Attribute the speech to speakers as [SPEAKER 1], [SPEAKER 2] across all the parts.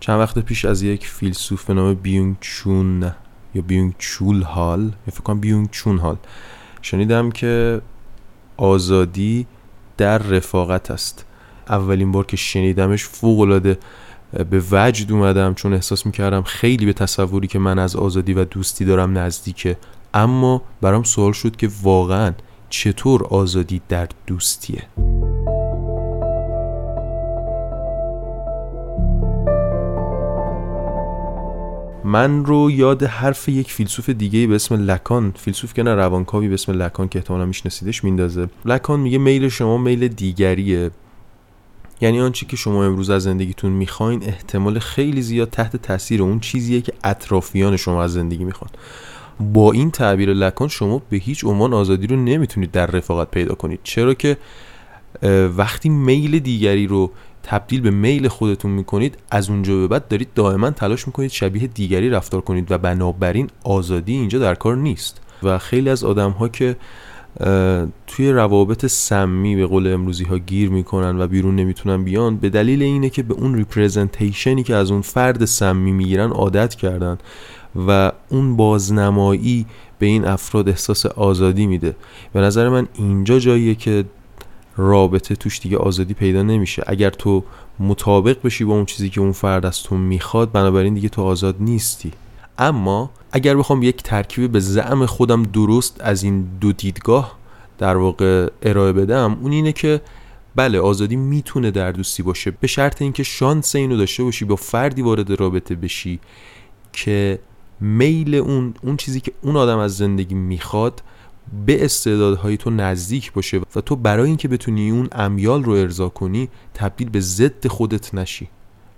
[SPEAKER 1] چند وقت پیش از یک فیلسوف به نام بیونگ چون یا بیونگ چول هال یا فکر کنم بیونگ چون هال شنیدم که آزادی در رفاقت است. اولین بار که شنیدمش فوق العاده به وجد اومدم چون احساس می‌کردم خیلی به تصوری که من از آزادی و دوستی دارم نزدیکه. اما برام سوال شد که واقعا چطور آزادی در دوستیه؟ من رو یاد حرف یک فیلسوف دیگه به اسم لکان فیلسوف که نه روانکاوی به اسم لکان که احتمالا میشناسیدش میندازه. لکان میگه میل شما میل دیگریه. یعنی آنچه که شما امروز از زندگیتون می‌خواین احتمال خیلی زیاد تحت تاثیر اون چیزیه که اطرافیان شما از زندگی می‌خوان. با این تعبیر لکان شما به هیچ عنوان آزادی رو نمی‌تونید در رفاقت پیدا کنید. چرا که وقتی میل دیگری رو تبدیل به میل خودتون می‌کنید از اونجا به بعد دارید دائما تلاش می‌کنید شبیه دیگری رفتار کنید و بنابراین آزادی اینجا در کار نیست. و خیلی از آدم ها که توی روابط سمی به قول امروزی ها گیر می‌کنن و بیرون نمی‌تونن بیان به دلیل اینه که به اون ریپرزنتیشنی که از اون فرد سمی می‌گیرن عادت کردن و اون بازنمایی به این افراد احساس آزادی میده. به نظر من اینجا جاییه که رابطه توش دیگه آزادی پیدا نمیشه. اگر تو مطابق بشی با اون چیزی که اون فرد از تو می‌خواد بنابراین دیگه تو آزاد نیستی. اما اگر بخوام یک ترکیب به زعم خودم درست از این دو دیدگاه در واقع ارائه بدم اون اینه که بله آزادی می‌تونه در دوستی باشه. به شرط اینکه شانس اینو داشته باشی با فردی وارد رابطه بشی که میل اون اون چیزی که اون آدم از زندگی می‌خواد به استعدادهای تو نزدیک باشه و تو برای اینکه بتونی اون امیال رو ارضا کنی تبدیل به ضد خودت نشی.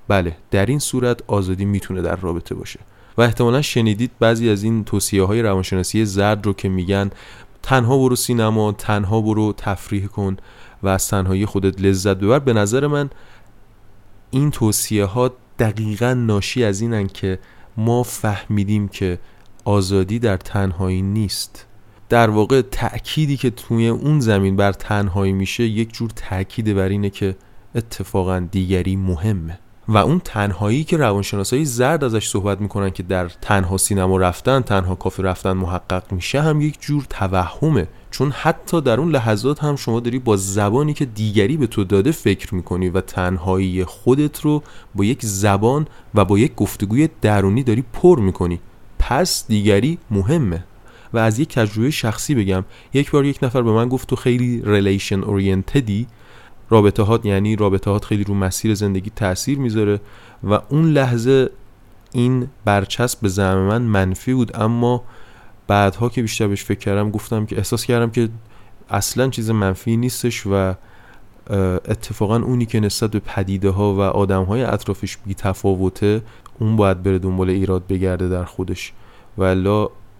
[SPEAKER 1] بله در این صورت آزادی می‌تونه در رابطه باشه. و احتمالا شنیدید بعضی از این توصیه های روانشناسی زرد رو که میگن تنها برو سینما تنها برو تفریح کن و از تنهایی خودت لذت ببر. به نظر من این توصیه ها دقیقا ناشی از اینن که ما فهمیدیم که آزادی در تنهایی نیست. در واقع تأکیدی که توی اون زمین بر تنهایی میشه یک جور تأکید بر اینه که اتفاقا دیگری مهمه. و اون تنهایی که روانشناسایی زرد ازش صحبت می‌کنن که در تنها سینما رفتن تنها کافه رفتن محقق میشه هم یک جور توهمه. چون حتی در اون لحظات هم شما داری با زبانی که دیگری به تو داده فکر می‌کنی و تنهایی خودت رو با یک زبان و با یک گفتگوی درونی داری پر می‌کنی. پس دیگری مهمه. و از یک تجربه شخصی بگم. یک بار یک نفر به من گفت تو خیلی relation oriented ی رابطه هات یعنی رابطه هات خیلی رو مسیر زندگی تاثیر می‌ذاره و اون لحظه این برچسب به زعم من منفی بود. اما بعدها که بیشتر بهش فکر کردم گفتم که احساس کردم که اصلا چیز منفی نیستش و اتفاقا اونی که نسبت به پدیده ها و آدم های اطرافش بی تفاوته اون باید بره دنبال ایراد بگرده در خودش. و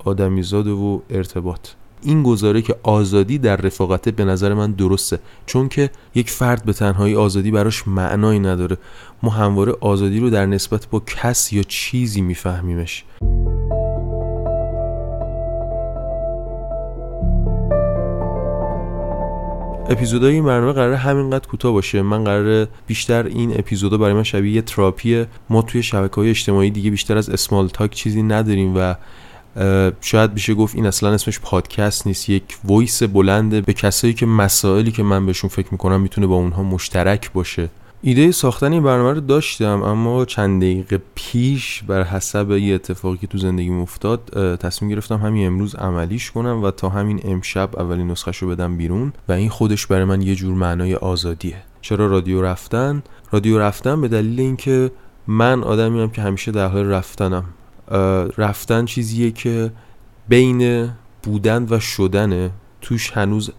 [SPEAKER 1] آدمیزاد و ارتباط. این گزاره که آزادی در رفاقته به نظر من درسته چون که یک فرد به تنهایی آزادی براش معنایی نداره. ما همواره آزادی رو در نسبت با کس یا چیزی میفهمیمش. اپیزودهای این برنامه قرار همینقدر کوتاه باشه. من قرار بیشتر این اپیزودا برای من شبیه یه تراپیه ما توی شبکه های اجتماعی دیگه بیشتر از small talk چیزی نداریم و شاید بشه گفت این اصلا اسمش پادکست نیست یک voice بلنده به کسایی که مسائلی که من بهشون فکر می‌کنم می‌تونه با اونها مشترک باشه. ایده ساختن این برنامه رو داشتم اما چند دقیقه پیش بر حسب یه اتفاقی که تو زندگی افتاد تصمیم گرفتم همین امروز عملیش کنم و تا همین امشب اولین نسخه رو بدم بیرون و این خودش برای من یه جور معنای آزادیه. چرا رادیو رفتن؟ رادیو رفتن به دلیل اینکه من آدمی هم که همیشه در حال رفتنم. رفتن چیزیه که بین بودن و شدنه. توش هنوز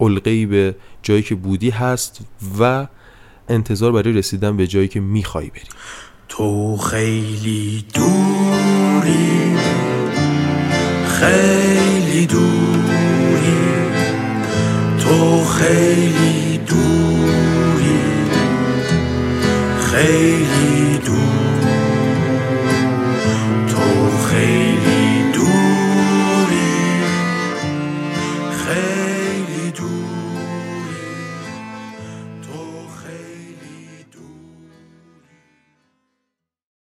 [SPEAKER 1] علقه‌ای به جایی که بودی هست و انتظار برای رسیدن به جایی که می‌خوای بری.
[SPEAKER 2] تو خیلی دوری خیلی دوری. تو خیلی دوری خیلی دوری. Hey do.